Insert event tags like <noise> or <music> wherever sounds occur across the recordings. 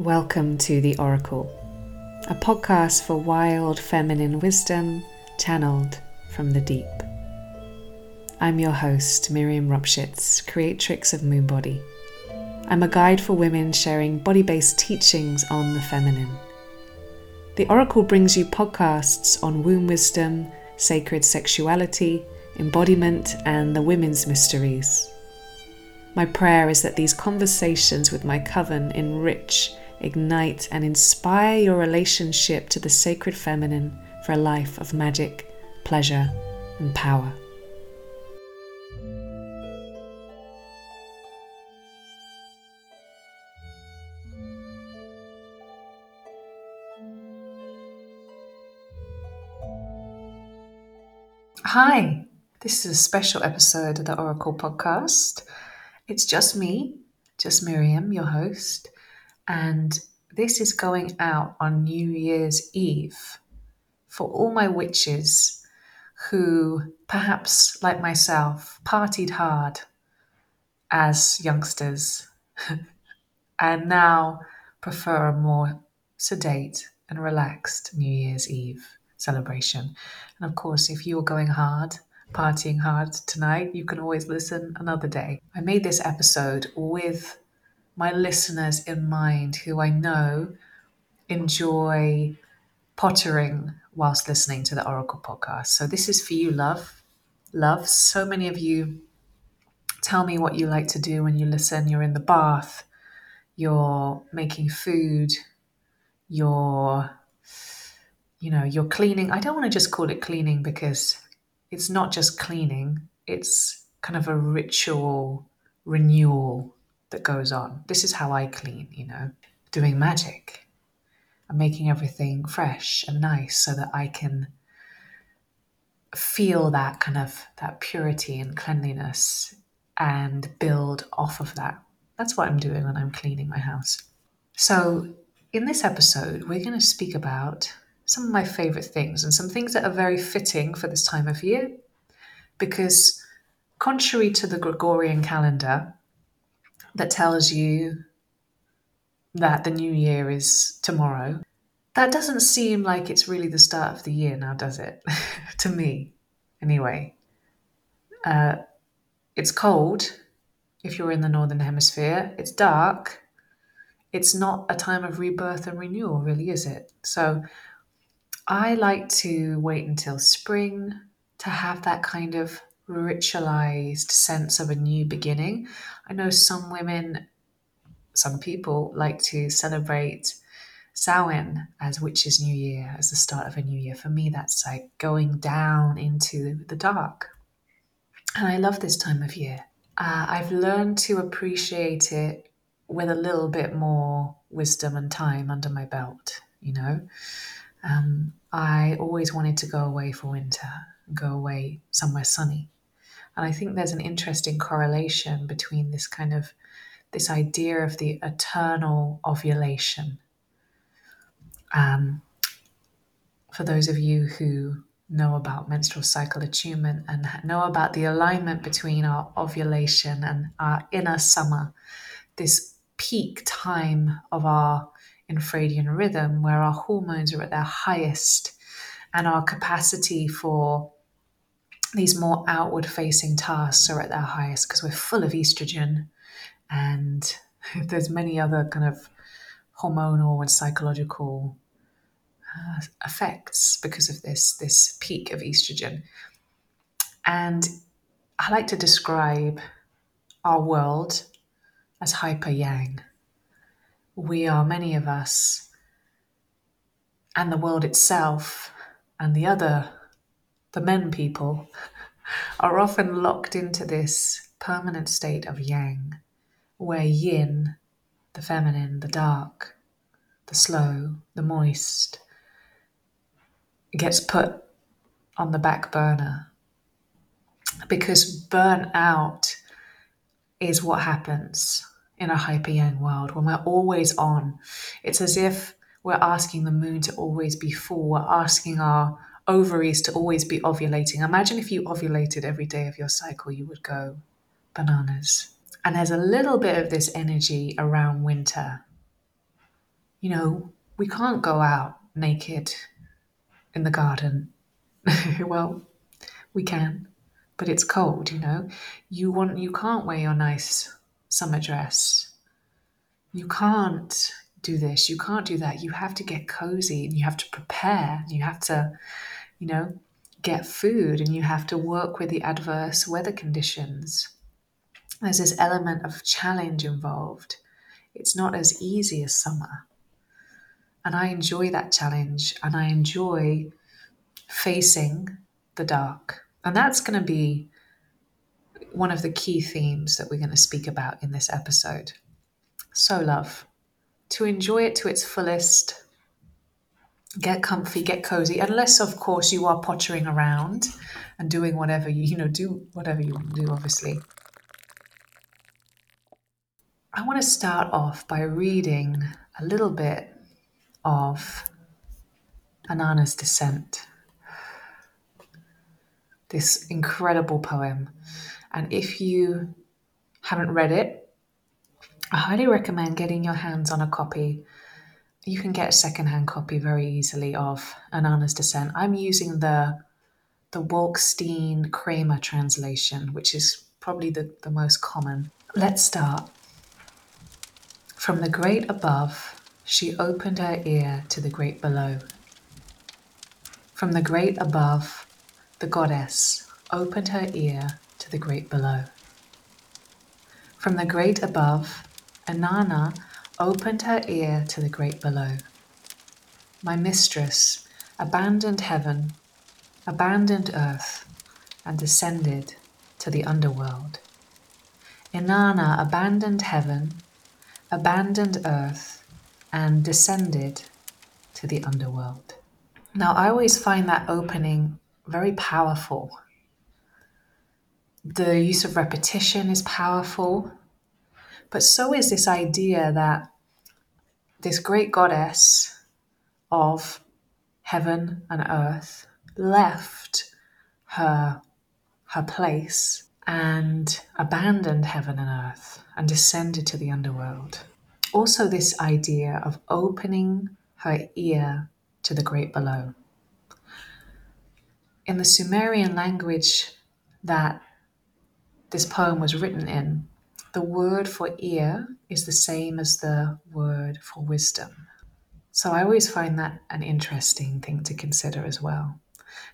Welcome to The Oracle, a podcast for wild feminine wisdom channeled from the deep. I'm your host, Miriam Ropschitz, creatrix of Moonbody. I'm a guide for women sharing body based teachings on the feminine. The Oracle brings you podcasts on womb wisdom, sacred sexuality, embodiment, and the women's mysteries. My prayer is that these conversations with my coven enrich ignite, and inspire your relationship to the sacred feminine for a life of magic, pleasure, and power. Hi, this is a special episode of the Oracle podcast. It's just me, just Miriam, your host, and this is going out on New Year's Eve for all my witches who, perhaps like myself, partied hard as youngsters <laughs> and now prefer a more sedate and relaxed New Year's Eve celebration. And of course, if you're going hard, partying hard tonight, you can always listen another day. I made this episode with my listeners in mind who I know enjoy pottering whilst listening to the Oracle podcast. So this is for you, love. Love. So many of you tell me what you like to do when you listen. You're in the bath, you're making food, you're you know, you're cleaning. I don't want to just call it cleaning because it's not just cleaning, it's kind of a ritual renewal that goes on. This is how I clean, you know, doing magic. I'm making everything fresh and nice so that I can feel that kind of that purity and cleanliness and build off of that. That's what I'm doing when I'm cleaning my house. So, in this episode, we're going to speak about some of my favorite things and some things that are very fitting for this time of year because contrary to the Gregorian calendar, that tells you that the new year is tomorrow, that doesn't seem like it's really the start of the year now, does it? <laughs> to me, anyway. Uh, it's cold if you're in the northern hemisphere, it's dark. It's not a time of rebirth and renewal, really, is it? So I like to wait until spring to have that kind of ritualized sense of a new beginning. I know some women, some people like to celebrate Samhain as Witch's New Year, as the start of a new year. For me, that's like going down into the dark. And I love this time of year. Uh, I've learned to appreciate it with a little bit more wisdom and time under my belt, you know. Um, I always wanted to go away for winter, go away somewhere sunny. And I think there's an interesting correlation between this kind of this idea of the eternal ovulation. Um, for those of you who know about menstrual cycle attunement and know about the alignment between our ovulation and our inner summer, this peak time of our infradian rhythm where our hormones are at their highest and our capacity for these more outward facing tasks are at their highest because we're full of estrogen and <laughs> there's many other kind of hormonal and psychological uh, effects because of this this peak of estrogen. And i like to describe our world as hyper yang we are many of us and the world itself and the other the men people, are often locked into this permanent state of yang, where yin, the feminine, the dark, the slow, the moist, gets put on the back burner. Because burnout is what happens in a hyper yang world when we're always on. It's as if we're asking the moon to always be full, we're asking our ovaries to always be ovulating. Imagine if you ovulated every day of your cycle, you would go bananas. And there's a little bit of this energy around winter You know, we can't go out naked in the garden. <laughs> well, we can, but it's cold, you know. You want you can't wear your nice summer dress. You can't do this, you can't do that. You have to get cozy and you have to prepare. You have to, you know, get food and you have to work with the adverse weather conditions. There's this element of challenge involved. It's not as easy as summer. And I enjoy that challenge and I enjoy facing the dark. And that's going to be one of the key themes that we're going to speak about in this episode. So, love, to enjoy it to its fullest, get comfy, get cozy, unless, of course, you are pottering around and doing whatever you, you know, do whatever you want to do, obviously. I want to start off by reading a little bit of Inanna's Descent. This incredible poem. And if you haven't read it, I highly recommend getting your hands on a copy. You can get a secondhand copy very easily of Inanna's Descent. I'm using the the Wolkstein Kramer translation, which is probably the, the most common. Let's start. From the great above, she opened her ear to the great below. From the great above, the goddess opened her ear to the great below. From the great above, Inanna opened her ear to the great below. My mistress abandoned heaven, abandoned earth, and descended to the underworld. Inanna abandoned heaven, abandoned earth, and descended to the underworld. Now, I always find that opening very powerful. The use of repetition is powerful. But so is this idea that this great goddess of heaven and earth left her her place and abandoned heaven and earth and descended to the underworld. Also, this idea of opening her ear to the great below. In the Sumerian language that this poem was written in, the word for ear is the same as the word for wisdom. So I always find that an interesting thing to consider as well.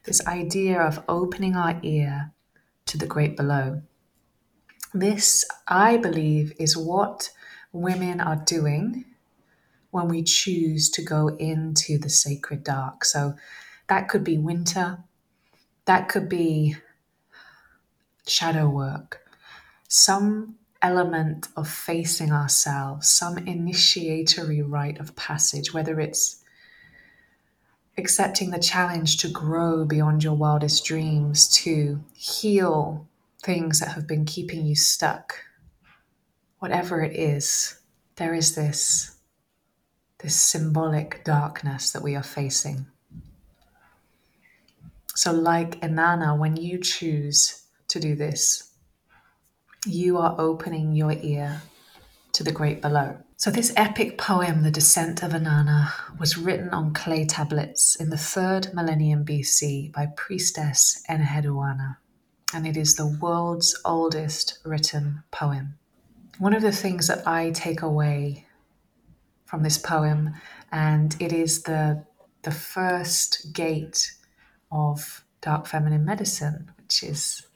This idea of opening our ear to the great below. This, I believe, is what women are doing when we choose to go into the sacred dark. So that could be winter, that could be shadow work, some element of facing ourselves, some initiatory rite of passage, whether it's accepting the challenge to grow beyond your wildest dreams, to heal things that have been keeping you stuck, whatever it is, there is this, this symbolic darkness that we are facing. So, like Inanna, when you choose to do this, you are opening your ear to the great below. So, this epic poem, The Descent of Inanna, was written on clay tablets in the third millennium BC by priestess Enheduanna, and it is the world's oldest written poem. One of the things that I take away from this poem, and it is the, the first gate of dark feminine medicine, which is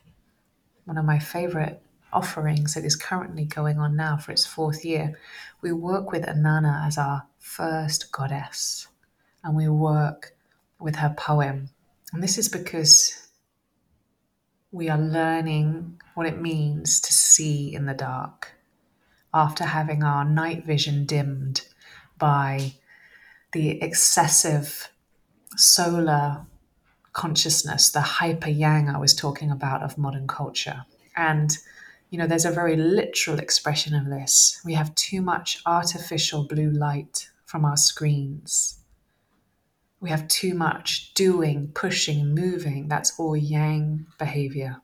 one of my favorite offerings that is currently going on now for its fourth year, we work with Inanna as our first goddess and we work with her poem. And this is because we are learning what it means to see in the dark after having our night vision dimmed by the excessive solar consciousness, the hyper yang I was talking about of modern culture. And you know, there's a very literal expression of this. We have too much artificial blue light from our screens. We have too much doing, pushing, moving. That's all yang behavior.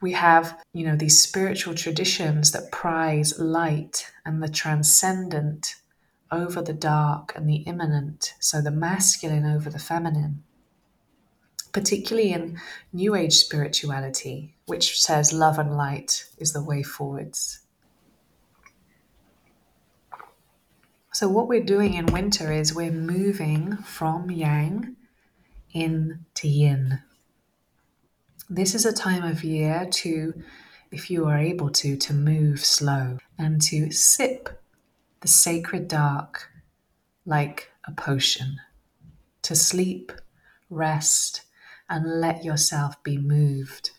We have, you know, these spiritual traditions that prize light and the transcendent over the dark and the immanent, so the masculine over the feminine, particularly in New Age spirituality, which says love and light is the way forwards. So, what we're doing in winter is we're moving from yang into yin. This is a time of year to, if you are able to, to move slow and to sip the sacred dark like a potion, to sleep, rest, and let yourself be moved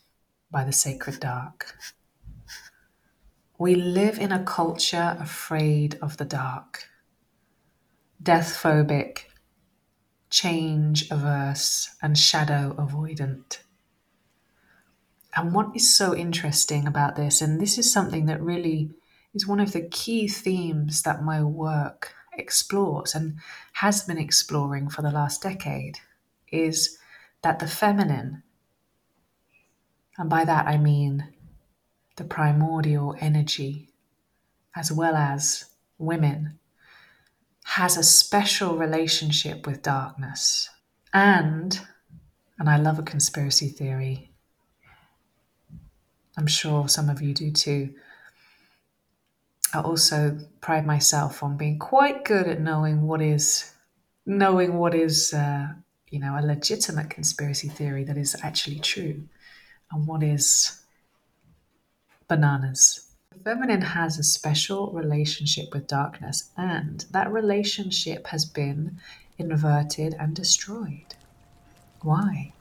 by the sacred dark. We live in a culture afraid of the dark death phobic, change averse, and shadow avoidant. And what is so interesting about this, and this is something that really is one of the key themes that my work explores and has been exploring for the last decade, is that the feminine, and by that I mean the primordial energy, as well as women, has a special relationship with darkness. And, and I love a conspiracy theory, I'm sure some of you do too. I also pride myself on being quite good at knowing what is knowing what is uh, you know a legitimate conspiracy theory that is actually true and what is bananas feminine has a special relationship with darkness, and that relationship has been inverted and destroyed. Why?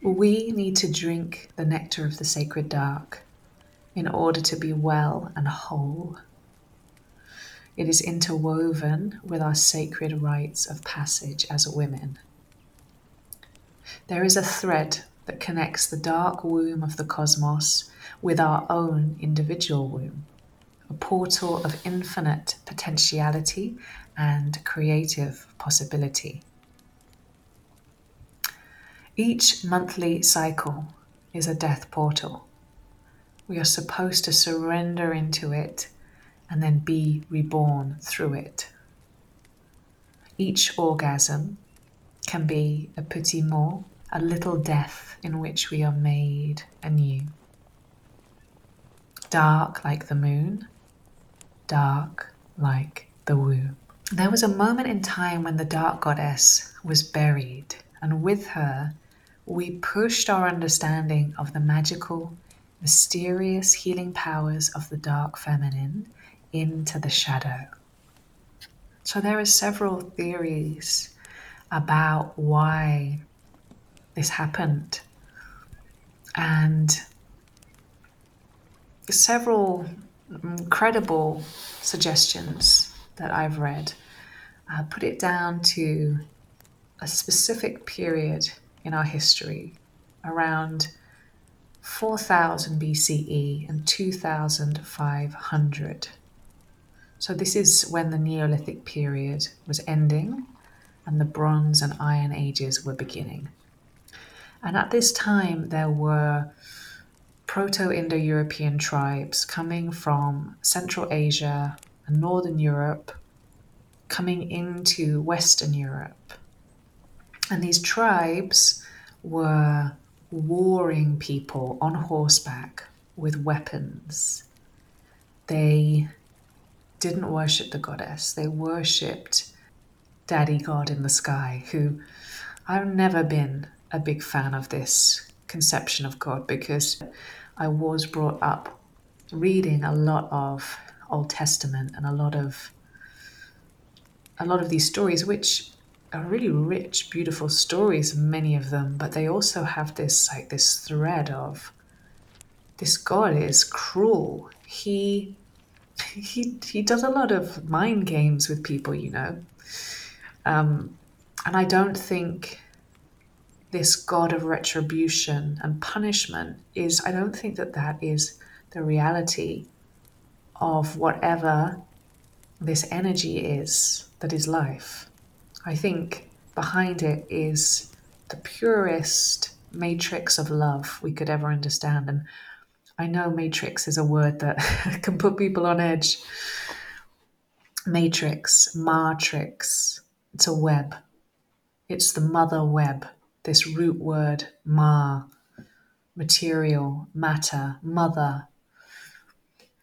We need to drink the nectar of the sacred dark in order to be well and whole. It is interwoven with our sacred rites of passage as women. There is a thread that connects the dark womb of the cosmos with our own individual womb, a portal of infinite potentiality and creative possibility. Each monthly cycle is a death portal. We are supposed to surrender into it and then be reborn through it. Each orgasm can be a petit mort, a little death in which we are made anew dark like the moon, dark like the womb. There was a moment in time when the dark goddess was buried, and with her, we pushed our understanding of the magical, mysterious healing powers of the dark feminine into the shadow. So there are several theories about why this happened. And several credible suggestions that I've read uh, put it down to a specific period in our history around 4000 BCE and 2500. So, this is when the Neolithic period was ending and the Bronze and Iron Ages were beginning. And at this time, there were Proto Indo European tribes coming from Central Asia and Northern Europe coming into Western Europe. And these tribes were warring people on horseback with weapons. They didn't worship the goddess, they worshipped Daddy God in the sky, who I've never been a big fan of this conception of God because I was brought up reading a lot of Old Testament and a lot of a lot of these stories, which are really rich, beautiful stories, many of them, but they also have this like this thread of this God is cruel. He he he does a lot of mind games with people, you know. Um, and I don't think this God of retribution and punishment is, I don't think that that is the reality of whatever this energy is that is life. I think behind it is the purest matrix of love we could ever understand. And I know matrix is a word that <laughs> can put people on edge. matrix, matrix. It's a web. It's the mother web, this root word, ma, material, matter, mother.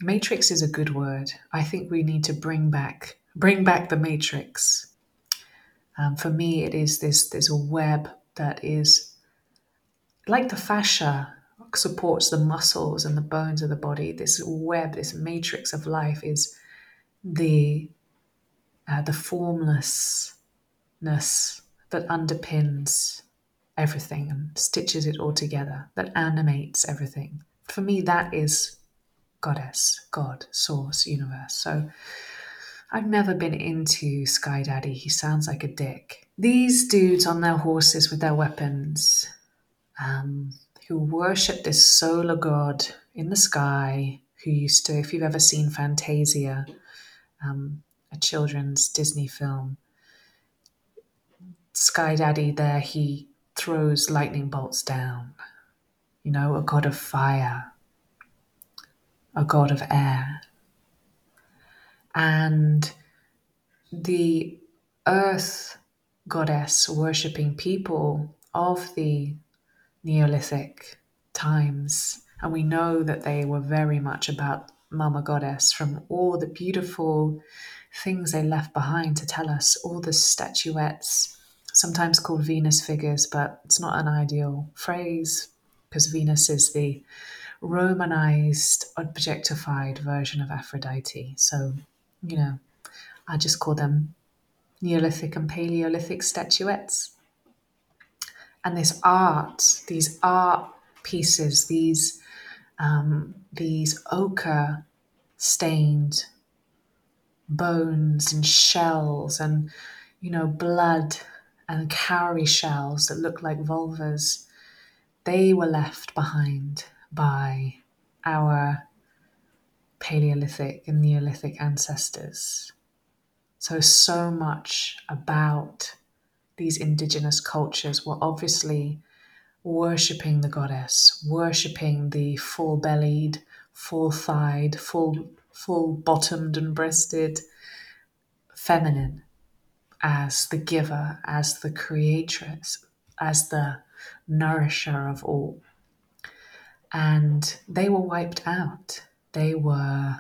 Matrix is a good word. I think we need to bring back bring back the matrix. Um, for me, it is this this web that is like the fascia supports the muscles and the bones of the body. This web, this matrix of life, is the uh, the formlessness that underpins everything and stitches it all together, that animates everything. For me, that is goddess, God, source, universe. So I've never been into Sky Daddy. He sounds like a dick. These dudes on their horses with their weapons, um, who worship this solar god in the sky, who used to, if you've ever seen Fantasia, um, a children's Disney film, Sky Daddy there, he throws lightning bolts down. You know, a god of fire, a god of air. And the earth goddess worshipping people of the Neolithic times, and we know that they were very much about Mama Goddess from all the beautiful things they left behind to tell us, all the statuettes, sometimes called Venus figures, but it's not an ideal phrase because Venus is the Romanized, objectified version of Aphrodite. So, you know, I just call them Neolithic and Paleolithic statuettes. And this art, these art pieces, these um, these ochre stained bones and shells and you know blood and cowrie shells that look like vulvas they were left behind by our paleolithic and neolithic ancestors. So so much about these indigenous cultures were obviously worshipping the goddess, worshipping the full bellied, full thighed, full full bottomed and breasted feminine as the giver, as the creatress, as the nourisher of all. And they were wiped out. They were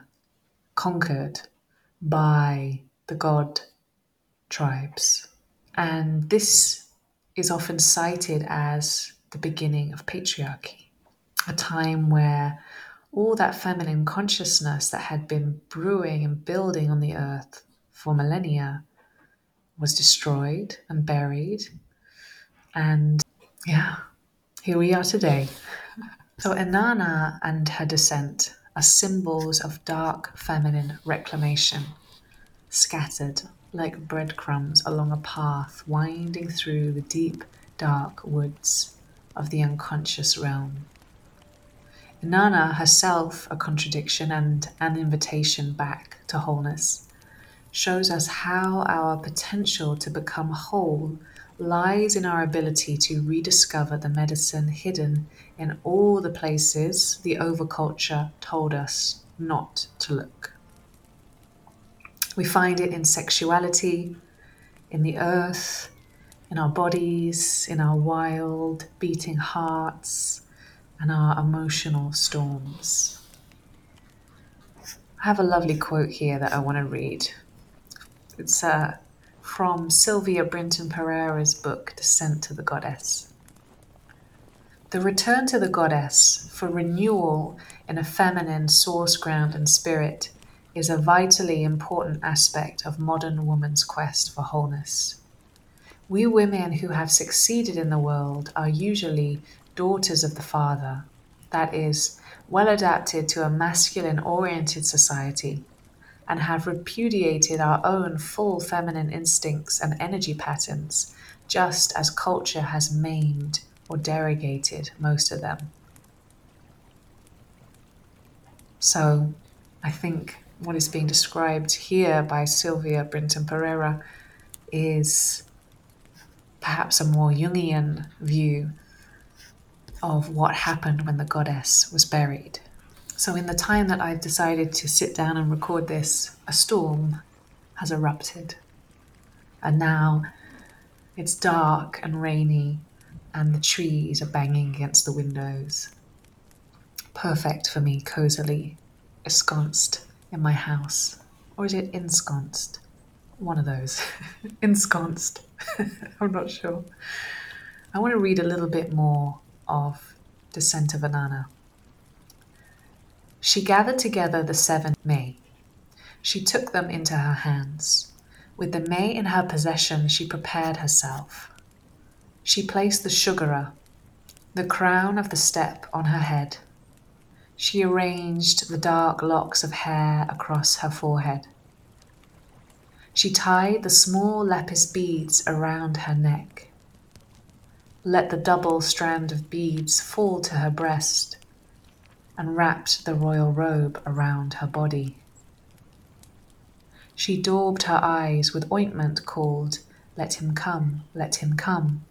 conquered by the god tribes. And this is often cited as the beginning of patriarchy, a time where all that feminine consciousness that had been brewing and building on the earth for millennia was destroyed and buried. And yeah, here we are today. So, Inanna and her descent are symbols of dark feminine reclamation, scattered like breadcrumbs along a path winding through the deep, dark woods of the unconscious realm. Inanna, herself a contradiction and an invitation back to wholeness, shows us how our potential to become whole lies in our ability to rediscover the medicine hidden in all the places the overculture told us not to look. We find it in sexuality, in the earth, in our bodies, in our wild, beating hearts, and our emotional storms. I have a lovely quote here that I want to read. It's uh, from Sylvia Brinton Perera's book, Descent to the Goddess. The return to the goddess for renewal in a feminine source ground and spirit is a vitally important aspect of modern woman's quest for wholeness. We women who have succeeded in the world are usually daughters of the Father, that is, well adapted to a masculine oriented society, and have repudiated our own full feminine instincts and energy patterns, just as culture has maimed or derogated most of them. So, I think what is being described here by Sylvia Brinton Perera is perhaps a more Jungian view of what happened when the goddess was buried. So, in the time that I've decided to sit down and record this, a storm has erupted. And now it's dark and rainy, and the trees are banging against the windows. Perfect for me, cozily ensconced in my house. Or is it ensconced? One of those. <laughs> ensconced. <laughs> I'm not sure. I want to read a little bit more of Descent of Inanna. She gathered together the seven me. She took them into her hands. With the me in her possession, she prepared herself. She placed the shugurra, the crown of the steppe, on her head. She arranged the dark locks of hair across her forehead. She tied the small lapis beads around her neck. Let the double strand of beads fall to her breast and wrapped the royal robe around her body. She daubed her eyes with ointment called Let Him Come, Let Him Come,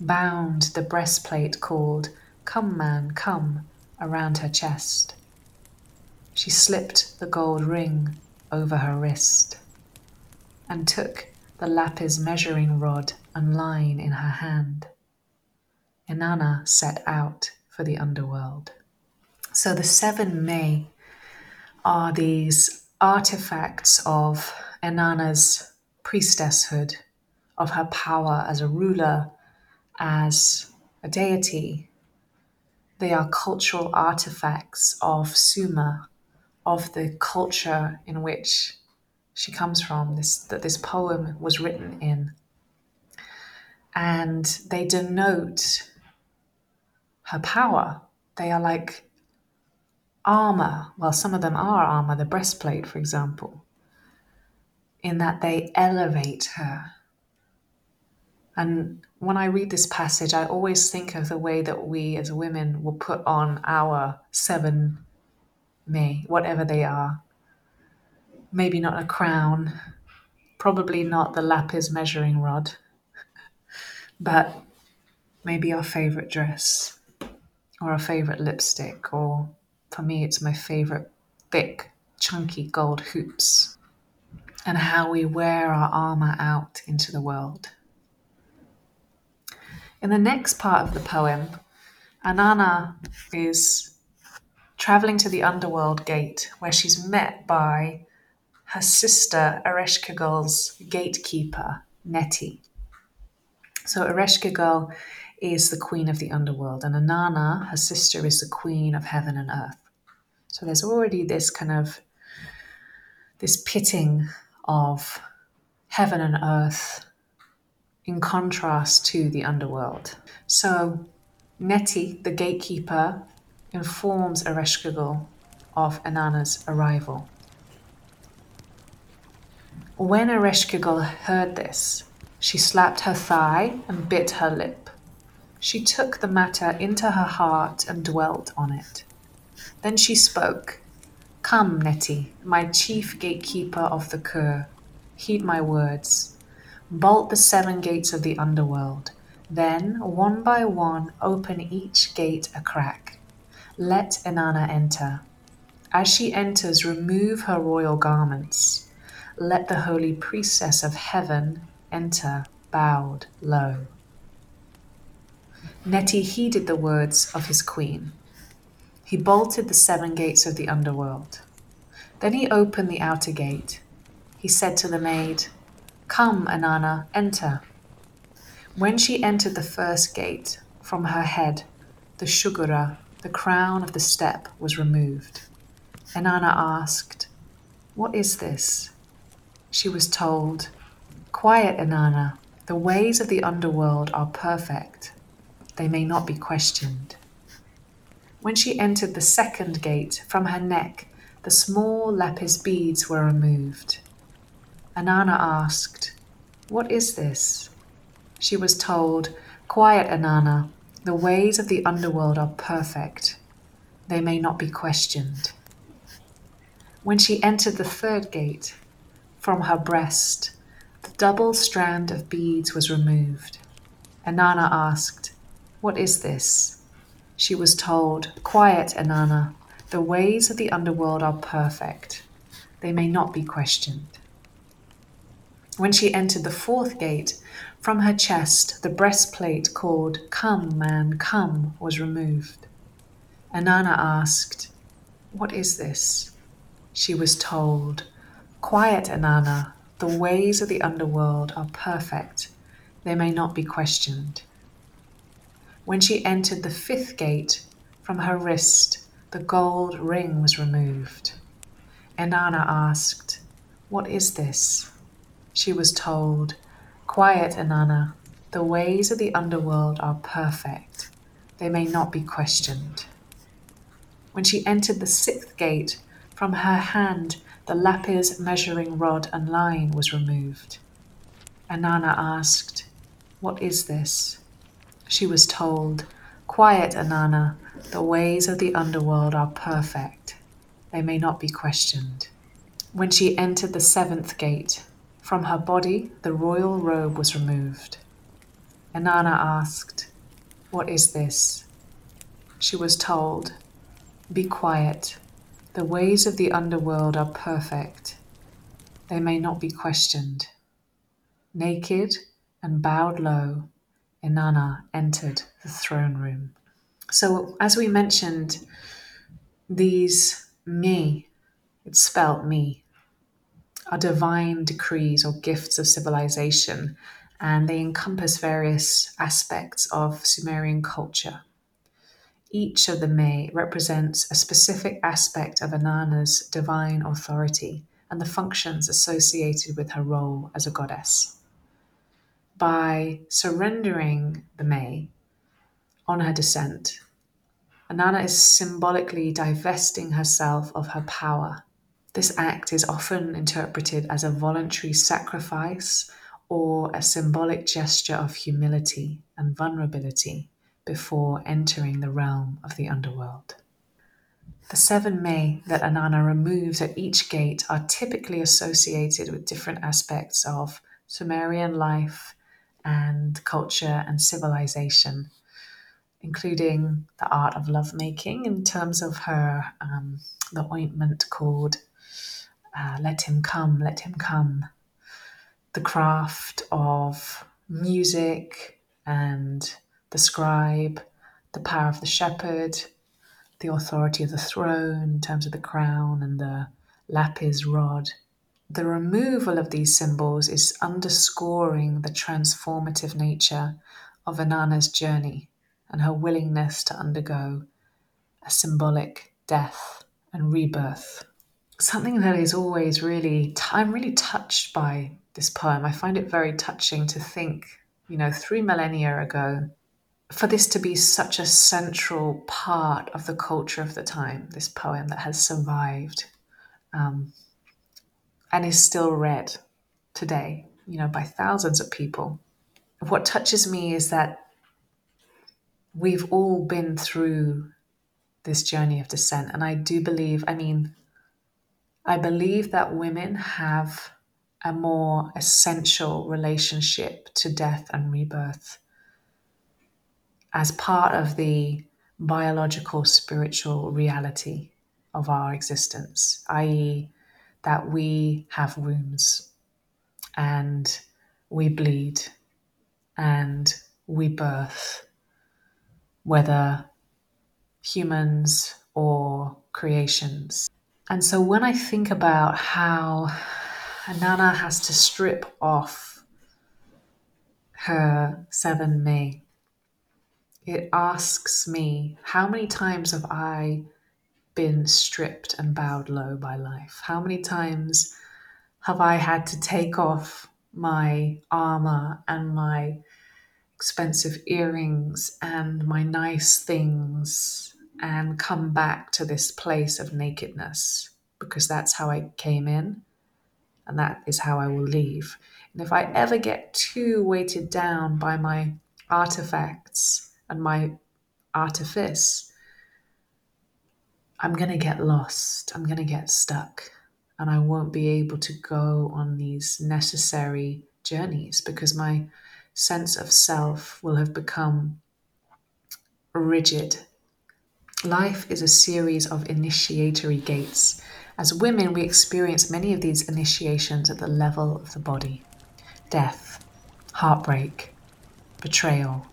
bound the breastplate called Come, Man, Come around her chest. She slipped the gold ring over her wrist and took the lapis measuring rod and line in her hand. Inanna set out for the underworld. So the seven me are these artifacts of Inanna's priestesshood, of her power as a ruler, as a deity. They are cultural artifacts of Sumer, of the culture in which she comes from, this, that this poem was written in. And they denote her power. They are like armor, well, some of them are armor, the breastplate, for example, in that they elevate her. And when I read this passage, I always think of the way that we as women will put on our seven me, whatever they are. Maybe not a crown, probably not the lapis measuring rod, <laughs> but maybe our favorite dress or our favorite lipstick or for me, it's my favorite thick, chunky gold hoops, and how we wear our armor out into the world. In the next part of the poem, Inanna is traveling to the underworld gate where she's met by her sister Ereshkigal's gatekeeper, Neti. So Ereshkigal is the queen of the underworld, and Inanna, her sister, is the queen of heaven and earth. So there's already this kind of this pitting of heaven and earth in contrast to the underworld. So Neti, the gatekeeper, informs Ereshkigal of Inanna's arrival. When Ereshkigal heard this, she slapped her thigh and bit her lip. She took the matter into her heart and dwelt on it. Then she spoke. Come, Neti, my chief gatekeeper of the Kur, heed my words. Bolt the seven gates of the underworld. Then, one by one, open each gate a crack. Let Inanna enter. As she enters, remove her royal garments. Let the holy priestess of heaven enter bowed low. Neti heeded the words of his queen. He bolted the seven gates of the underworld. Then he opened the outer gate. He said to the maid, Come, Inanna, enter. When she entered the first gate, from her head, the shugurra, the crown of the steppe, was removed. Inanna asked, What is this? She was told, Quiet, Inanna. The ways of the underworld are perfect they may not be questioned. When she entered the second gate, from her neck the small lapis beads were removed. Inanna asked, What is this? She was told, Quiet, Inanna. the ways of the underworld are perfect. They may not be questioned. When she entered the third gate, from her breast, the double strand of beads was removed. Inanna asked, what is this? She was told, Quiet, Inanna. The ways of the underworld are perfect. They may not be questioned. When she entered the fourth gate, from her chest the breastplate called Come, man, come was removed. Inanna asked, What is this? She was told, Quiet, Inanna, the ways of the underworld are perfect, they may not be questioned. When she entered the fifth gate, from her wrist the gold ring was removed. Inanna asked, What is this? She was told, Quiet, Inanna, the ways of the underworld are perfect, they may not be questioned. When she entered the sixth gate, from her hand the lapis measuring rod and line was removed. Inanna asked, What is this? She was told, Quiet, Inanna, the ways of the underworld are perfect. They may not be questioned. When she entered the seventh gate, from her body the royal robe was removed. Inanna asked, What is this? She was told, Be quiet. The ways of the underworld are perfect. They may not be questioned. Naked and bowed low, Inanna entered the throne room. So, as we mentioned, these me, it's spelt me, are divine decrees or gifts of civilization, and they encompass various aspects of Sumerian culture. Each of the me represents a specific aspect of Inanna's divine authority and the functions associated with her role as a goddess. By surrendering the me on her descent, Inanna is symbolically divesting herself of her power. This act is often interpreted as a voluntary sacrifice or a symbolic gesture of humility and vulnerability before entering the realm of the underworld. The seven me that Inanna removes at each gate are typically associated with different aspects of Sumerian life and culture and civilization including the art of lovemaking in terms of her um, the ointment called uh, "Let Him Come, Let Him Come," the craft of music and the scribe, the power of the shepherd, the authority of the throne in terms of the crown and the lapis rod. The removal of these symbols is underscoring the transformative nature of Inanna's journey and her willingness to undergo a symbolic death and rebirth. Something that is always really, I'm really touched by this poem. I find it very touching to think, you know, three millennia ago, for this to be such a central part of the culture of the time, this poem that has survived um, and is still read today, you know, by thousands of people. What touches me is that we've all been through this journey of descent. And I do believe, I mean, I believe that women have a more essential relationship to death and rebirth as part of the biological spiritual reality of our existence, i.e., that we have wounds and we bleed and we birth whether humans or creations. And so when I think about how Inanna has to strip off her seven me, it asks me, how many times have I been stripped and bowed low by life? How many times have I had to take off my armor and my expensive earrings and my nice things and come back to this place of nakedness because that's how I came in and that is how I will leave. And if I ever get too weighted down by my artifacts and my artifice, I'm going to get lost. I'm going to get stuck. And I won't be able to go on these necessary journeys because my sense of self will have become rigid. Life is a series of initiatory gates. As women, we experience many of these initiations at the level of the body. death, heartbreak, betrayal,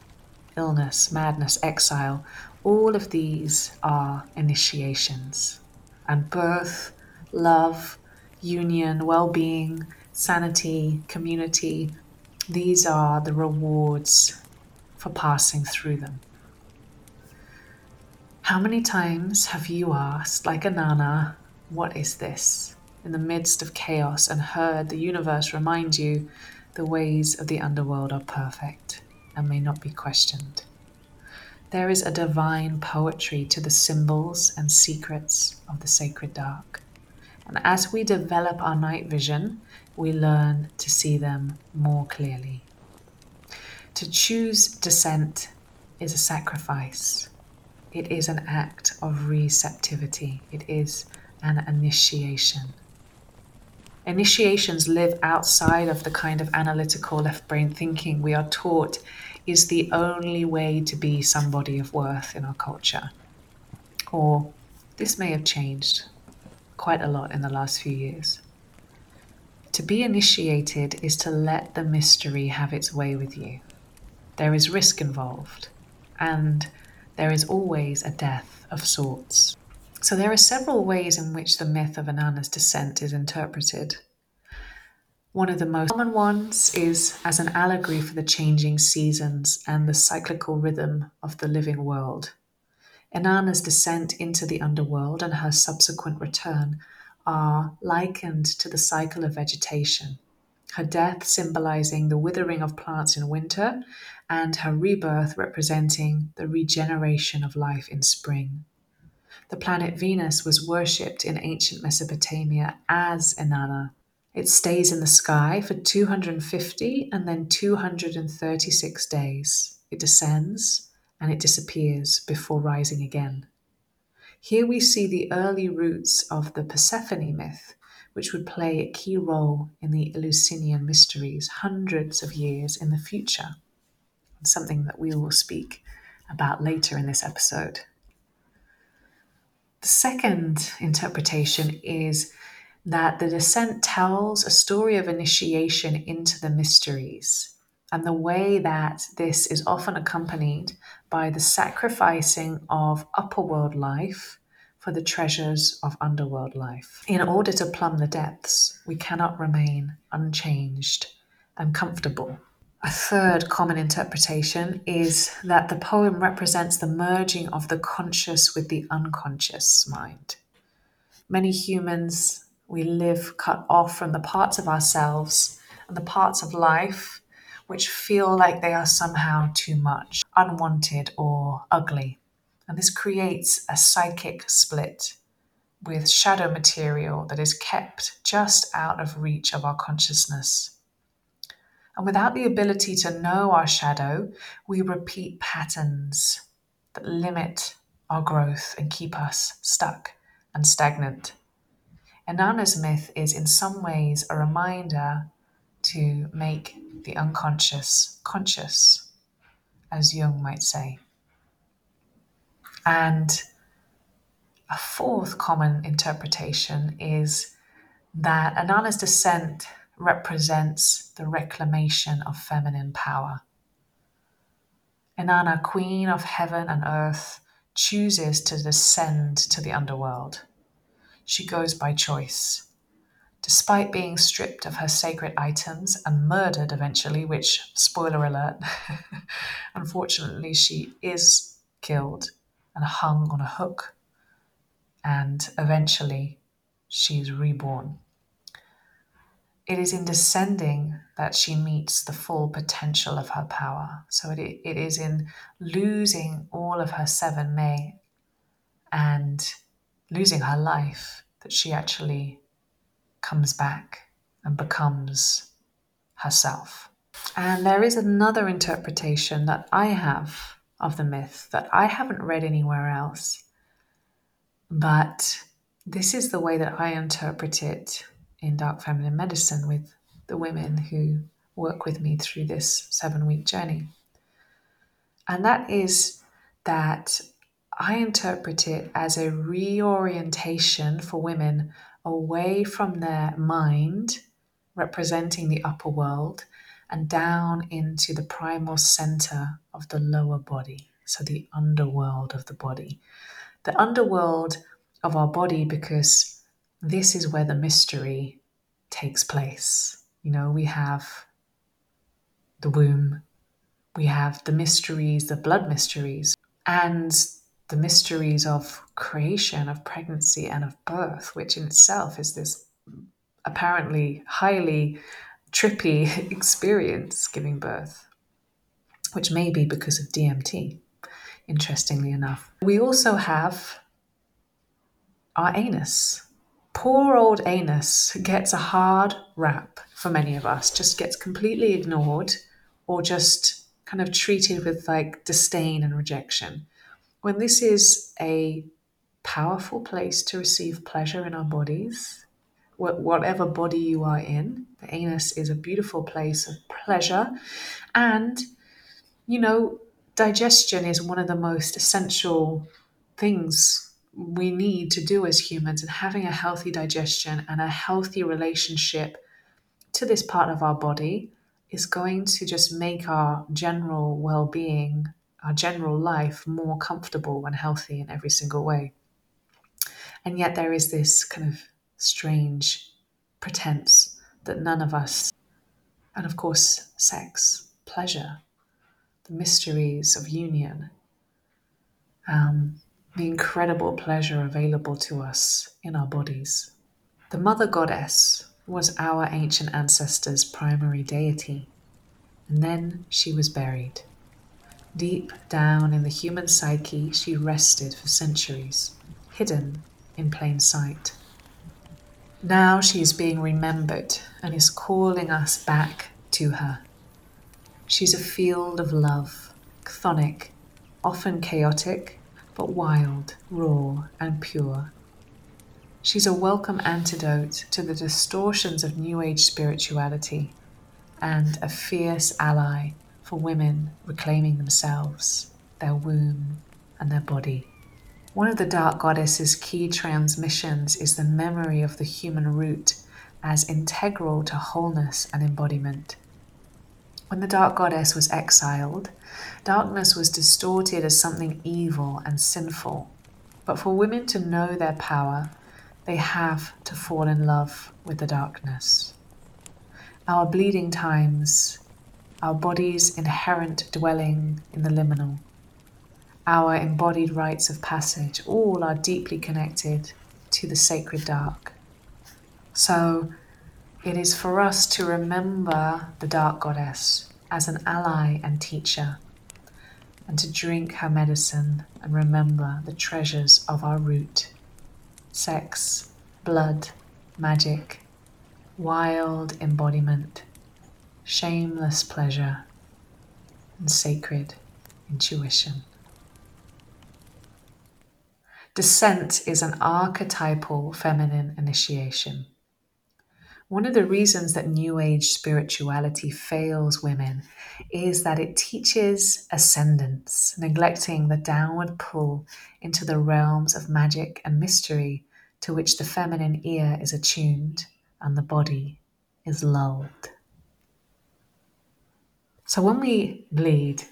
illness, madness, exile, all of these are initiations. And birth, love, union, well being, sanity, community, these are the rewards for passing through them. How many times have you asked, like Inanna, what is this? In the midst of chaos and heard the universe remind you the ways of the underworld are perfect and may not be questioned. There is a divine poetry to the symbols and secrets of the sacred dark. And as we develop our night vision, we learn to see them more clearly. To choose descent is a sacrifice. It is an act of receptivity. It is an initiation. Initiations live outside of the kind of analytical left brain thinking we are taught is the only way to be somebody of worth in our culture. Or this may have changed quite a lot in the last few years. To be initiated is to let the mystery have its way with you. There is risk involved, and there is always a death of sorts. So, there are several ways in which the myth of Inanna's descent is interpreted. One of the most common ones is as an allegory for the changing seasons and the cyclical rhythm of the living world. Inanna's descent into the underworld and her subsequent return are likened to the cycle of vegetation, her death symbolizing the withering of plants in winter, and her rebirth representing the regeneration of life in spring. The planet Venus was worshipped in ancient Mesopotamia as Inanna. It stays in the sky for 250 and then 236 days. It descends and it disappears before rising again. Here we see the early roots of the Persephone myth, which would play a key role in the Eleusinian mysteries hundreds of years in the future, something that we will speak about later in this episode. The second interpretation is that the descent tells a story of initiation into the mysteries and the way that this is often accompanied by the sacrificing of upper world life for the treasures of underworld life. In order to plumb the depths, we cannot remain unchanged and comfortable. A third common interpretation is that the poem represents the merging of the conscious with the unconscious mind. Many humans, we live cut off from the parts of ourselves and the parts of life which feel like they are somehow too much, unwanted, or ugly. And this creates a psychic split with shadow material that is kept just out of reach of our consciousness. And without the ability to know our shadow, we repeat patterns that limit our growth and keep us stuck and stagnant. Inanna's myth is in some ways a reminder to make the unconscious conscious, as Jung might say. And a fourth common interpretation is that Inanna's descent represents the reclamation of feminine power. Inanna, queen of heaven and earth, chooses to descend to the underworld. She goes by choice despite being stripped of her sacred items and murdered eventually, which, spoiler alert, <laughs> unfortunately, she is killed and hung on a hook, and eventually she is reborn. It is in descending that she meets the full potential of her power. So it, it is in losing all of her seven me and losing her life that she actually comes back and becomes herself. And there is another interpretation that I have of the myth that I haven't read anywhere else. But this is the way that I interpret it in Dark Feminine Medicine with the women who work with me through this seven week journey. And that is that I interpret it as a reorientation for women away from their mind, representing the upper world, and down into the primal center of the lower body, so the underworld of the body. The underworld of our body, because this is where the mystery takes place. You know, we have the womb, we have the mysteries, the blood mysteries, and the mysteries of creation, of pregnancy, and of birth, which in itself is this apparently highly trippy <laughs> experience giving birth, which may be because of DMT, interestingly enough. We also have our anus. Poor old anus gets a hard rap for many of us, just gets completely ignored or just kind of treated with like disdain and rejection. When this is a powerful place to receive pleasure in our bodies, whatever body you are in, the anus is a beautiful place of pleasure. And, you know, digestion is one of the most essential things we need to do as humans. And having a healthy digestion and a healthy relationship to this part of our body is going to just make our general well being, our general life more comfortable and healthy in every single way. And yet, there is this kind of strange pretense that none of us, and of course, sex, pleasure, the mysteries of union, um, the incredible pleasure available to us in our bodies. The Mother Goddess was our ancient ancestors' primary deity, and then she was buried. Deep down in the human psyche, she rested for centuries, hidden in plain sight. Now she is being remembered and is calling us back to her. She's a field of love, chthonic, often chaotic, but wild, raw, and pure. She's a welcome antidote to the distortions of New Age spirituality and a fierce ally for women reclaiming themselves, their womb, and their body. One of the Dark Goddess's key transmissions is the memory of the human root as integral to wholeness and embodiment. When the Dark Goddess was exiled, darkness was distorted as something evil and sinful. But for women to know their power, they have to fall in love with the darkness. Our bleeding times, our body's inherent dwelling in the liminal, our embodied rites of passage, all are deeply connected to the sacred dark. So it is for us to remember the dark goddess as an ally and teacher, and to drink her medicine and remember the treasures of our root sex, blood, magic, wild embodiment, shameless pleasure, and sacred intuition. Descent is an archetypal feminine initiation. One of the reasons that New Age spirituality fails women is that it teaches ascendance, neglecting the downward pull into the realms of magic and mystery to which the feminine ear is attuned and the body is lulled. So when we bleed,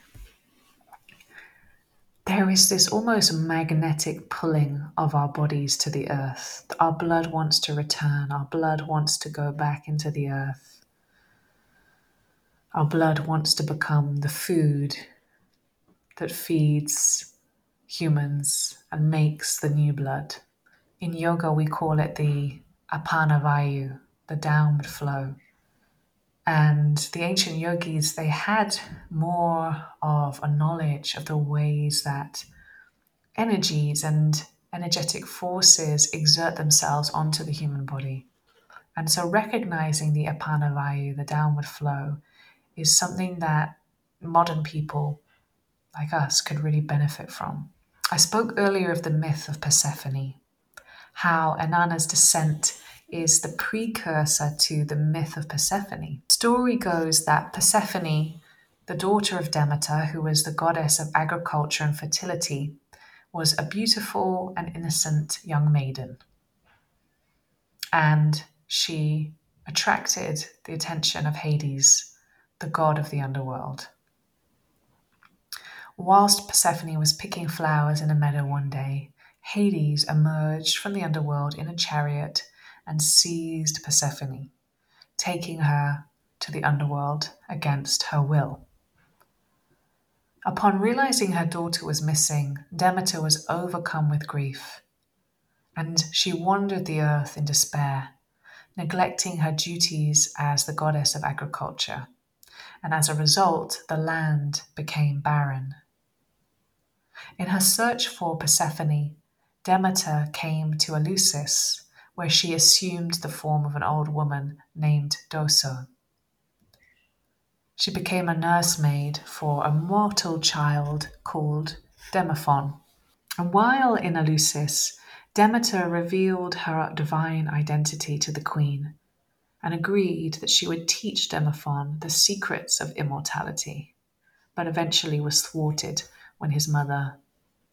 there is this almost magnetic pulling of our bodies to the earth. Our blood wants to return, our blood wants to go back into the earth. Our blood wants to become the food that feeds humans and makes the new blood. In yoga, we call it the apana vayu, the downward flow. And the ancient yogis, they had more of a knowledge of the ways that energies and energetic forces exert themselves onto the human body. And so recognizing the apana vayu, the downward flow, is something that modern people like us could really benefit from. I spoke earlier of the myth of Persephone, how Inanna's descent is the precursor to the myth of Persephone. Story goes that Persephone, the daughter of Demeter, who was the goddess of agriculture and fertility, was a beautiful and innocent young maiden. And she attracted the attention of Hades, the god of the underworld. Whilst Persephone was picking flowers in a meadow one day, Hades emerged from the underworld in a chariot and seized Persephone, taking her to the underworld against her will. Upon realizing her daughter was missing, Demeter was overcome with grief, and she wandered the earth in despair, neglecting her duties as the goddess of agriculture. And as a result, the land became barren. In her search for Persephone, Demeter came to Eleusis, where she assumed the form of an old woman named Doso. She became a nursemaid for a mortal child called Demophon. And while in Eleusis, Demeter revealed her divine identity to the queen and agreed that she would teach Demophon the secrets of immortality, but eventually was thwarted when his mother,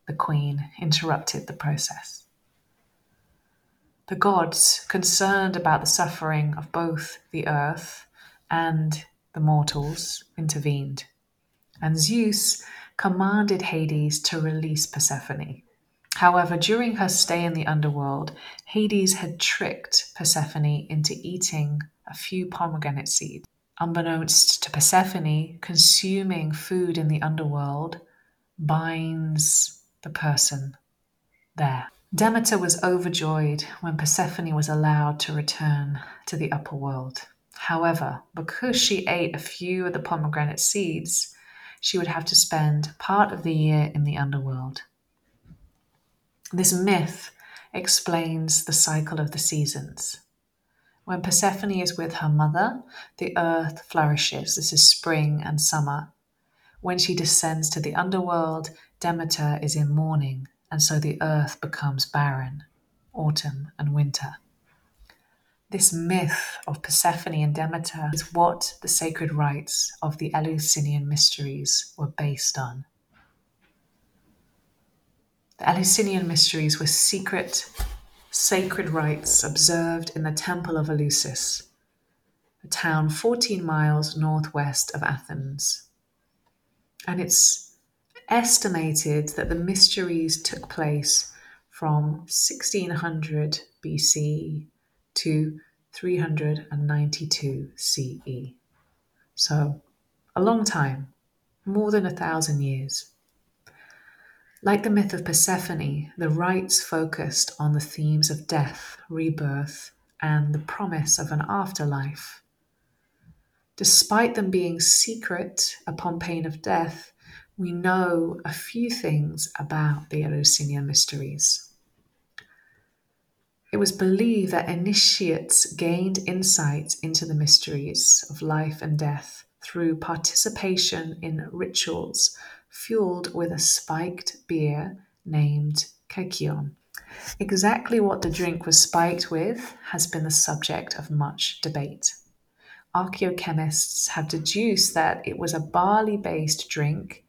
the queen, interrupted the process. The gods, concerned about the suffering of both the earth and the mortals, intervened, and Zeus commanded Hades to release Persephone. However, during her stay in the underworld, Hades had tricked Persephone into eating a few pomegranate seeds. Unbeknownst to Persephone, consuming food in the underworld binds the person there. Demeter was overjoyed when Persephone was allowed to return to the upper world. However, because she ate a few of the pomegranate seeds, she would have to spend part of the year in the underworld. This myth explains the cycle of the seasons. When Persephone is with her mother, the earth flourishes. This is spring and summer. When she descends to the underworld, Demeter is in mourning, and so the earth becomes barren, autumn and winter. This myth of Persephone and Demeter is what the sacred rites of the Eleusinian mysteries were based on. The Eleusinian mysteries were secret, sacred rites observed in the Temple of Eleusis, a town 14 miles northwest of Athens. And it's estimated that the mysteries took place from 1600 BC to 392 CE. So, a long time, more than a thousand years. Like the myth of Persephone, the rites focused on the themes of death, rebirth, and the promise of an afterlife. Despite them being secret upon pain of death, we know a few things about the Eleusinian mysteries. It was believed that initiates gained insight into the mysteries of life and death through participation in rituals fueled with a spiked beer named Kykion. Exactly what the drink was spiked with has been the subject of much debate. Archaeochemists have deduced that it was a barley based drink,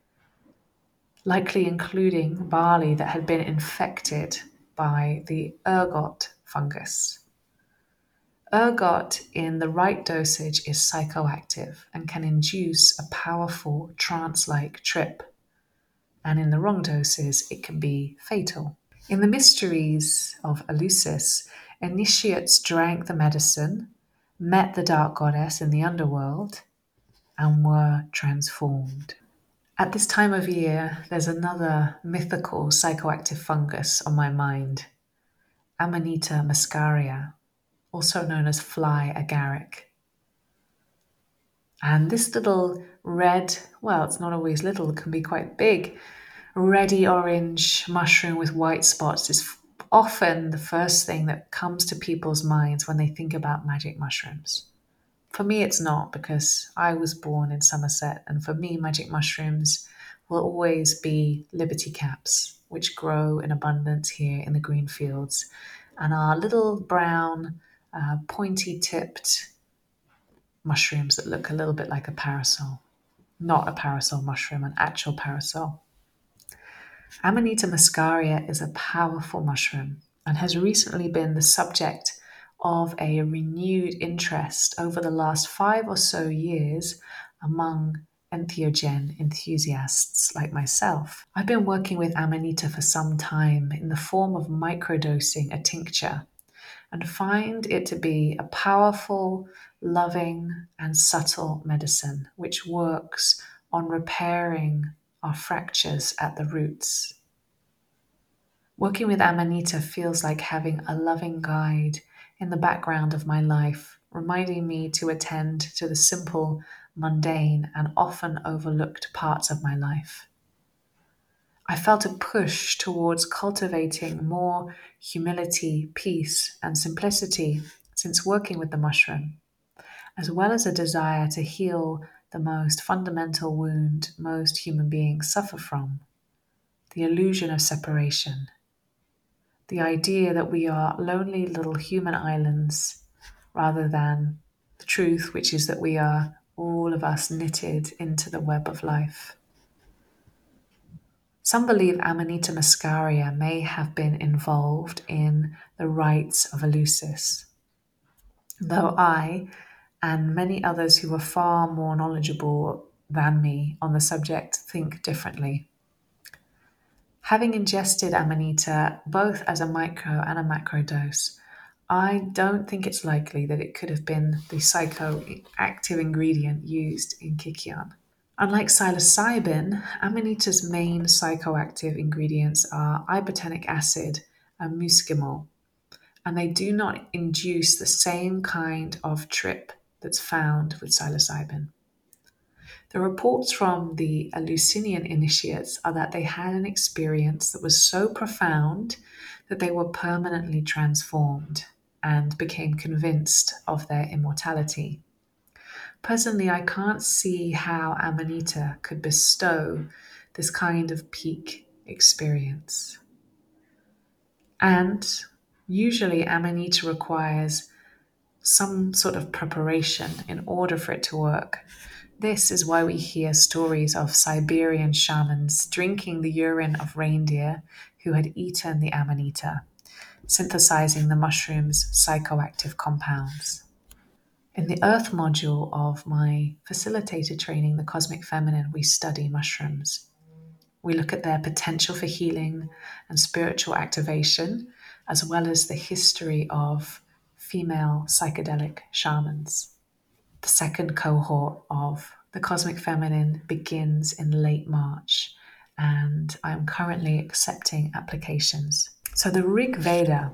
likely including barley that had been infected by the ergot fungus. Ergot in the right dosage is psychoactive and can induce a powerful trance like trip and in the wrong doses, it can be fatal. In the mysteries of Eleusis, initiates drank the medicine, met the dark goddess in the underworld, and were transformed. At this time of year, there's another mythical psychoactive fungus on my mind Amanita muscaria, also known as fly agaric. And this little red, well, it's not always little, it can be quite big, reddy orange mushroom with white spots is often the first thing that comes to people's minds when they think about magic mushrooms. For me, it's not because I was born in Somerset, and for me, magic mushrooms will always be liberty caps, which grow in abundance here in the green fields, and are little brown, uh, pointy tipped mushrooms that look a little bit like a parasol. Not a parasol mushroom, an actual parasol. Amanita muscaria is a powerful mushroom and has recently been the subject of a renewed interest over the last five or so years among entheogen enthusiasts like myself. I've been working with Amanita for some time in the form of microdosing a tincture and find it to be a powerful, loving, and subtle medicine which works on repairing our fractures at the roots. Working with Amanita feels like having a loving guide in the background of my life, reminding me to attend to the simple, mundane, and often overlooked parts of my life. I felt a push towards cultivating more humility, peace, and simplicity since working with the mushroom, as well as a desire to heal the most fundamental wound most human beings suffer from the illusion of separation. The idea that we are lonely little human islands rather than the truth, which is that we are all of us knitted into the web of life. Some believe Amanita muscaria may have been involved in the rites of Eleusis, though I, and many others who are far more knowledgeable than me on the subject, think differently. Having ingested Amanita both as a micro and a macro dose, I don't think it's likely that it could have been the psychoactive ingredient used in Kykion. Unlike psilocybin, Amanita's main psychoactive ingredients are ibotenic acid and muscimol, and they do not induce the same kind of trip that's found with psilocybin. The reports from the Eleusinian initiates are that they had an experience that was so profound that they were permanently transformed and became convinced of their immortality. Personally, I can't see how Amanita could bestow this kind of peak experience. And usually, Amanita requires some sort of preparation in order for it to work. This is why we hear stories of Siberian shamans drinking the urine of reindeer who had eaten the Amanita, synthesizing the mushroom's psychoactive compounds. In the Earth module of my facilitator training, The Cosmic Feminine, we study mushrooms. We look at their potential for healing and spiritual activation, as well as the history of female psychedelic shamans. The second cohort of The Cosmic Feminine begins in late March, and I'm currently accepting applications. So, the Rig Veda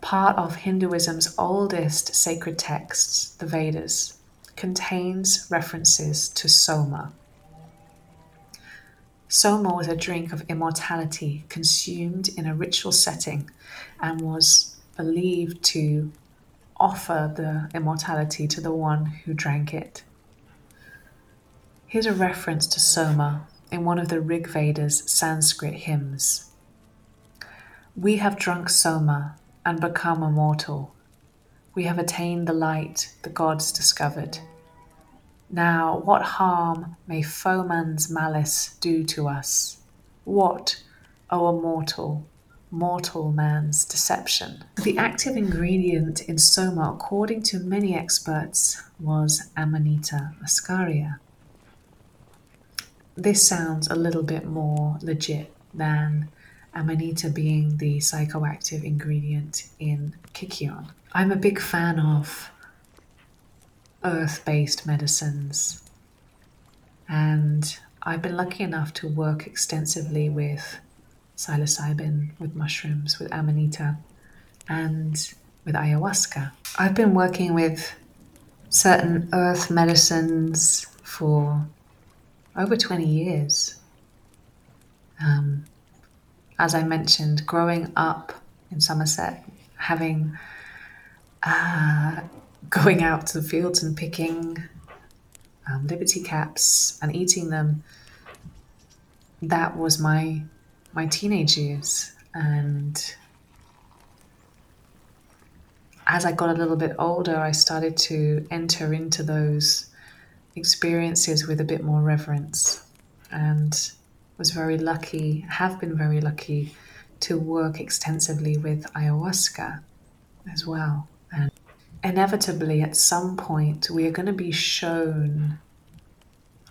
part of Hinduism's oldest sacred texts, the Vedas, contains references to soma. Soma was a drink of immortality consumed in a ritual setting and was believed to offer the immortality to the one who drank it. Here's a reference to Soma in one of the Rig Veda's Sanskrit hymns. We have drunk Soma, and become immortal. We have attained the light the gods discovered. Now, what harm may foeman's malice do to us? What, O immortal, mortal man's deception? The active ingredient in soma, according to many experts, was Amanita muscaria. This sounds a little bit more legit than Amanita being the psychoactive ingredient in Kykion. I'm a big fan of earth based medicines, and I've been lucky enough to work extensively with psilocybin, with mushrooms, with Amanita, and with ayahuasca. I've been working with certain earth medicines for over 20 years. Um, as I mentioned, growing up in Somerset, having uh, going out to the fields and picking um, liberty caps and eating them, that was my my teenage years. And as I got a little bit older, I started to enter into those experiences with a bit more reverence and was very lucky, have been very lucky to work extensively with ayahuasca as well. And inevitably, at some point, we are going to be shown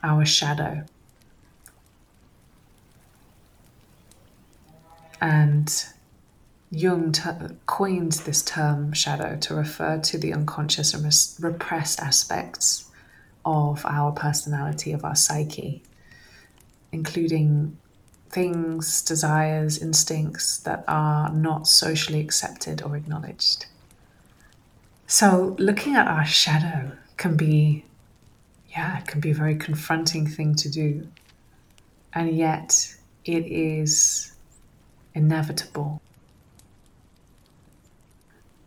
our shadow. And Jung t- coined this term shadow to refer to the unconscious and res- repressed aspects of our personality, of our psyche, including things, desires, instincts that are not socially accepted or acknowledged. So, looking at our shadow can be, yeah, it can be a very confronting thing to do. And yet, it is inevitable.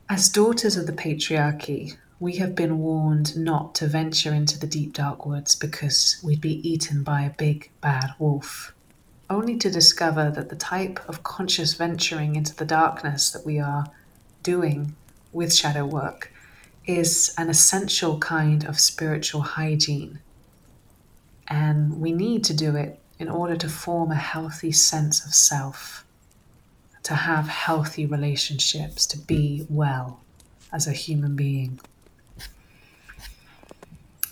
As daughters of the patriarchy, we have been warned not to venture into the deep dark woods because we'd be eaten by a big bad wolf, only to discover that the type of conscious venturing into the darkness that we are doing with shadow work is an essential kind of spiritual hygiene. And we need to do it in order to form a healthy sense of self, to have healthy relationships, to be well as a human being.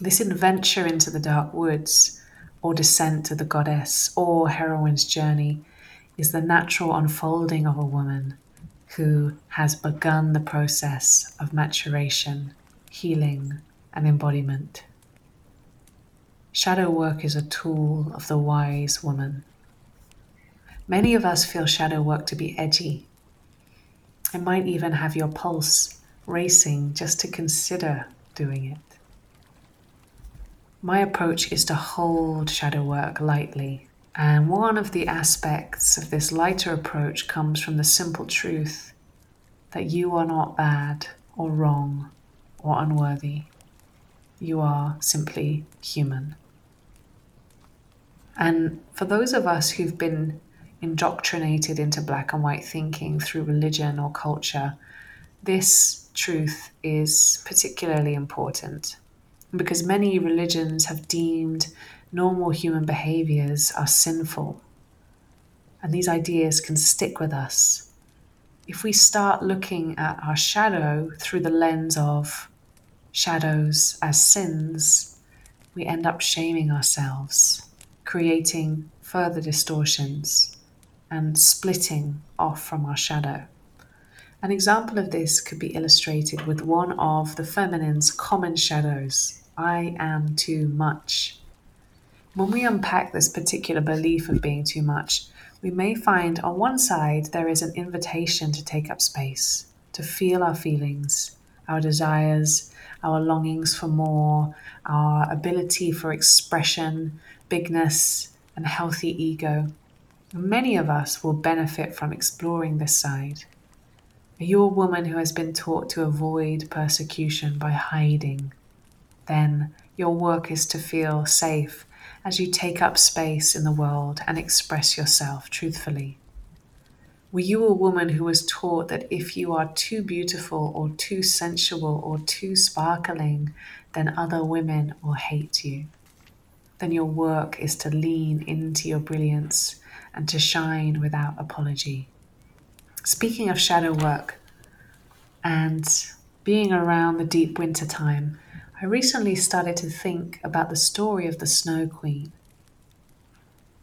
This adventure into the dark woods, or descent to the goddess, or heroine's journey, is the natural unfolding of a woman who has begun the process of maturation, healing, and embodiment. Shadow work is a tool of the wise woman. Many of us feel shadow work to be edgy. It might even have your pulse racing just to consider doing it. My approach is to hold shadow work lightly and one of the aspects of this lighter approach comes from the simple truth that you are not bad or wrong or unworthy. You are simply human. And for those of us who've been indoctrinated into black and white thinking through religion or culture, this truth is particularly important because many religions have deemed normal human behaviors are sinful. And these ideas can stick with us. If we start looking at our shadow through the lens of shadows as sins, we end up shaming ourselves, creating further distortions and splitting off from our shadow. An example of this could be illustrated with one of the feminine's common shadows I am too much. When we unpack this particular belief of being too much, we may find on one side there is an invitation to take up space, to feel our feelings, our desires, our longings for more, our ability for expression, bigness, and healthy ego. Many of us will benefit from exploring this side. Are you a woman who has been taught to avoid persecution by hiding? Then your work is to feel safe as you take up space in the world and express yourself truthfully? Were you a woman who was taught that if you are too beautiful or too sensual or too sparkling, then other women will hate you? Then your work is to lean into your brilliance and to shine without apology. Speaking of shadow work and being around the deep winter time, I recently started to think about the story of the Snow Queen.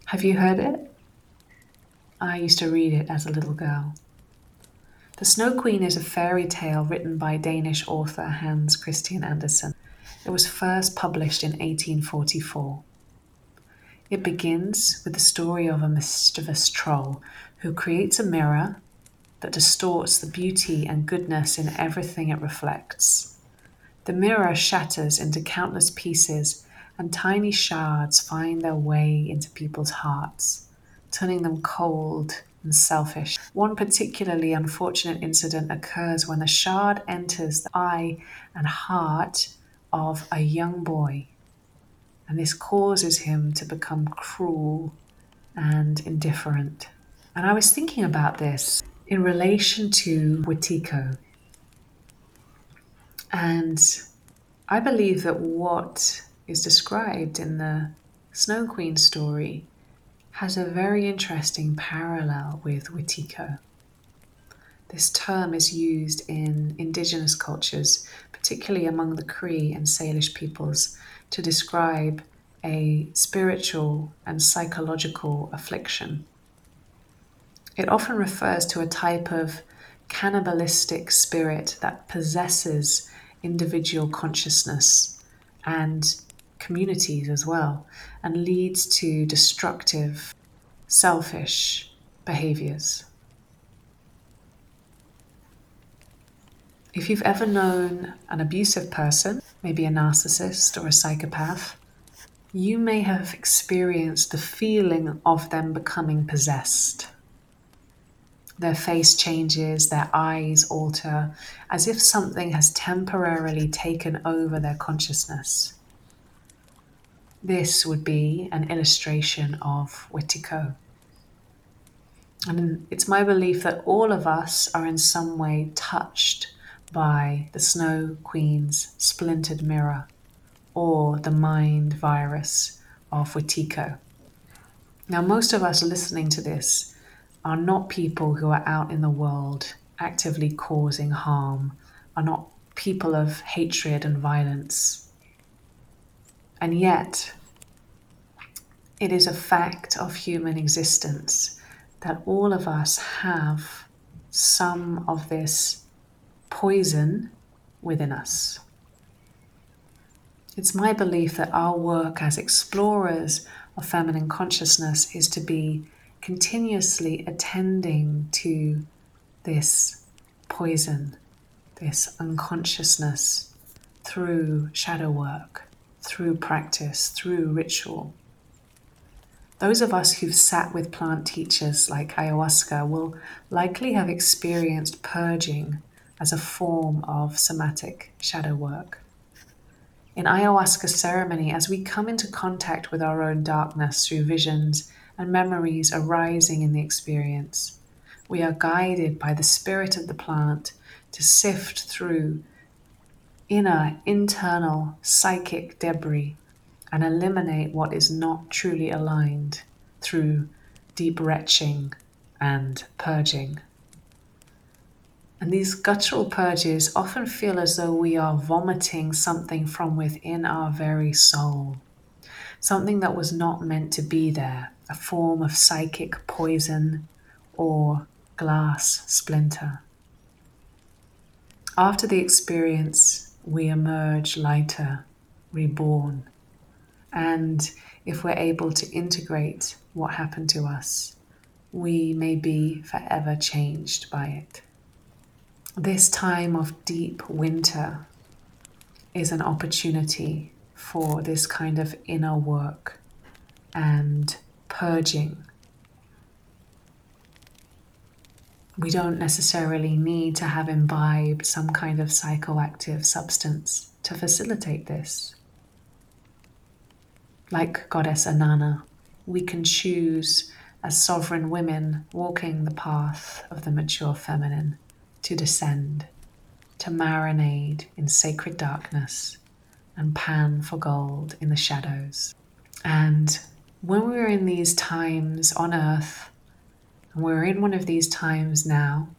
Have you heard it? I used to read it as a little girl. The Snow Queen is a fairy tale written by Danish author Hans Christian Andersen. It was first published in 1844. It begins with the story of a mischievous troll who creates a mirror that distorts the beauty and goodness in everything it reflects. The mirror shatters into countless pieces, and tiny shards find their way into people's hearts, turning them cold and selfish. One particularly unfortunate incident occurs when a shard enters the eye and heart of a young boy, and this causes him to become cruel and indifferent. And I was thinking about this in relation to Wetiko, and I believe that what is described in the Snow Queen story has a very interesting parallel with Wetiko. This term is used in indigenous cultures, particularly among the Cree and Salish peoples, to describe a spiritual and psychological affliction. It often refers to a type of cannibalistic spirit that possesses individual consciousness and communities as well, and leads to destructive, selfish behaviors. If you've ever known an abusive person, maybe a narcissist or a psychopath, you may have experienced the feeling of them becoming possessed. Their face changes, their eyes alter, as if something has temporarily taken over their consciousness. This would be an illustration of Wetiko. And it's my belief that all of us are in some way touched by the Snow Queen's splintered mirror or the mind virus of Wetiko. Now, most of us listening to this are not people who are out in the world actively causing harm, are not people of hatred and violence. And yet, it is a fact of human existence that all of us have some of this poison within us. It's my belief that our work as explorers of feminine consciousness is to be continuously attending to this poison, this unconsciousness through shadow work, through practice, through ritual. Those of us who've sat with plant teachers like ayahuasca will likely have experienced purging as a form of somatic shadow work. In ayahuasca ceremony, as we come into contact with our own darkness through visions and memories arising in the experience. We are guided by the spirit of the plant to sift through inner, internal psychic debris and eliminate what is not truly aligned through deep retching and purging. And these guttural purges often feel as though we are vomiting something from within our very soul, something that was not meant to be there, a form of psychic poison or glass splinter. After the experience, we emerge lighter, reborn, and if we're able to integrate what happened to us, we may be forever changed by it. This time of deep winter is an opportunity for this kind of inner work and purging. We don't necessarily need to have imbibed some kind of psychoactive substance to facilitate this. Like Goddess Inanna, we can choose as sovereign women walking the path of the mature feminine to descend, to marinade in sacred darkness and pan for gold in the shadows. And when we're in these times on earth, and we're in one of these times now,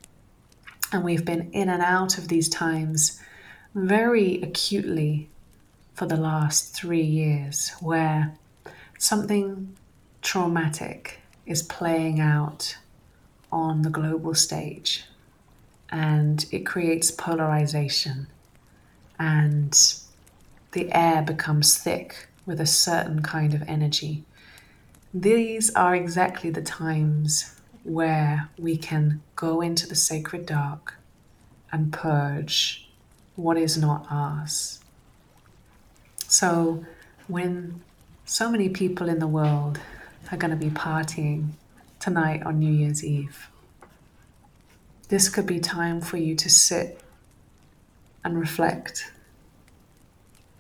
and we've been in and out of these times very acutely for the last three years, where something traumatic is playing out on the global stage and it creates polarization and the air becomes thick with a certain kind of energy these are exactly the times where we can go into the sacred dark and purge what is not ours. So, when so many people in the world are going to be partying tonight on New Year's Eve, this could be time for you to sit and reflect,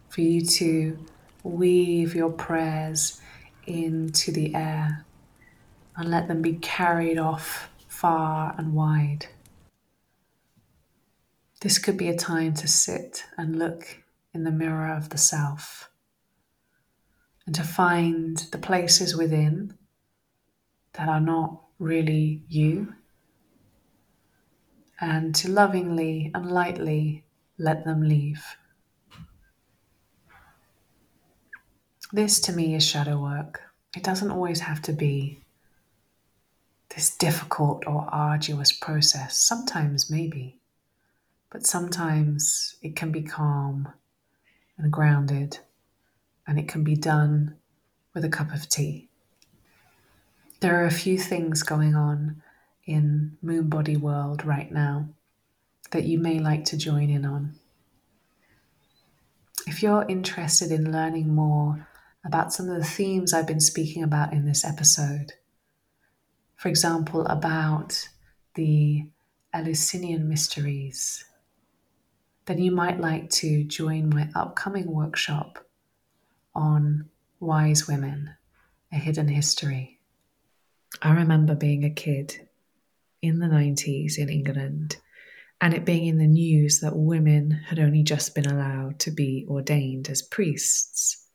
for you to weave your prayers into the air and let them be carried off far and wide. This could be a time to sit and look in the mirror of the self and to find the places within that are not really you and to lovingly and lightly let them leave. This to me is shadow work. It doesn't always have to be this difficult or arduous process. Sometimes, maybe, but sometimes it can be calm and grounded, and it can be done with a cup of tea. There are a few things going on in Moon Body World right now that you may like to join in on. If you're interested in learning more about some of the themes I've been speaking about in this episode, for example, about the Eleusinian mysteries, then you might like to join my upcoming workshop on Wise Women, a Hidden History. I remember being a kid in the 90s in England and it being in the news that women had only just been allowed to be ordained as priests.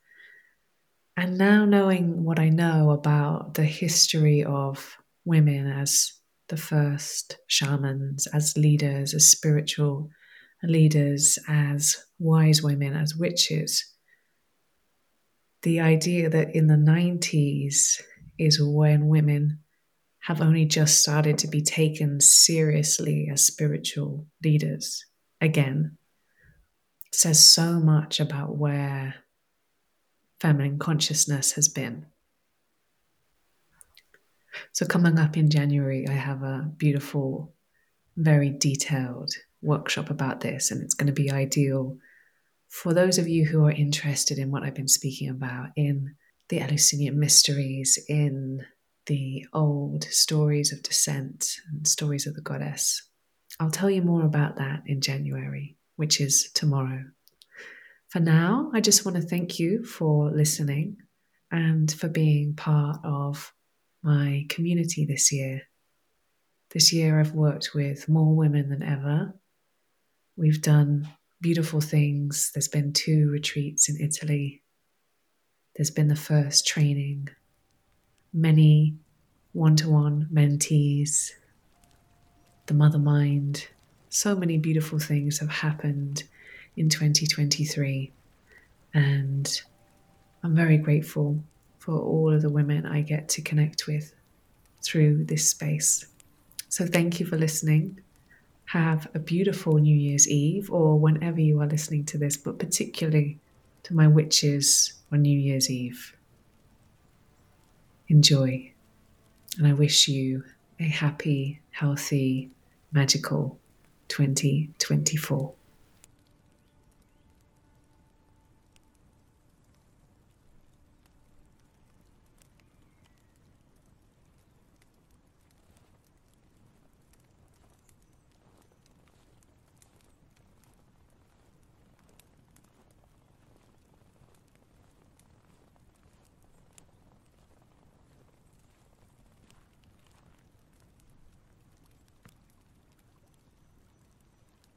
And now, knowing what I know about the history of women as the first shamans, as leaders, as spiritual leaders, as wise women, as witches, the idea that in the 90s is when women have only just started to be taken seriously as spiritual leaders again says so much about where feminine consciousness has been. So, coming up in January, I have a beautiful, very detailed workshop about this, and it's going to be ideal for those of you who are interested in what I've been speaking about in the Eleusinian mysteries, in the old stories of descent and stories of the goddess. I'll tell you more about that in January, which is tomorrow. For now, I just want to thank you for listening and for being part of my community this year. This year, I've worked with more women than ever. We've done beautiful things. There's been two retreats in Italy. There's been the first training many one to one mentees, the mother mind. So many beautiful things have happened in 2023. And I'm very grateful for all of the women I get to connect with through this space. So thank you for listening. Have a beautiful New Year's Eve or whenever you are listening to this, but particularly to my witches on New Year's Eve enjoy. And I wish you a happy, healthy, magical 2024.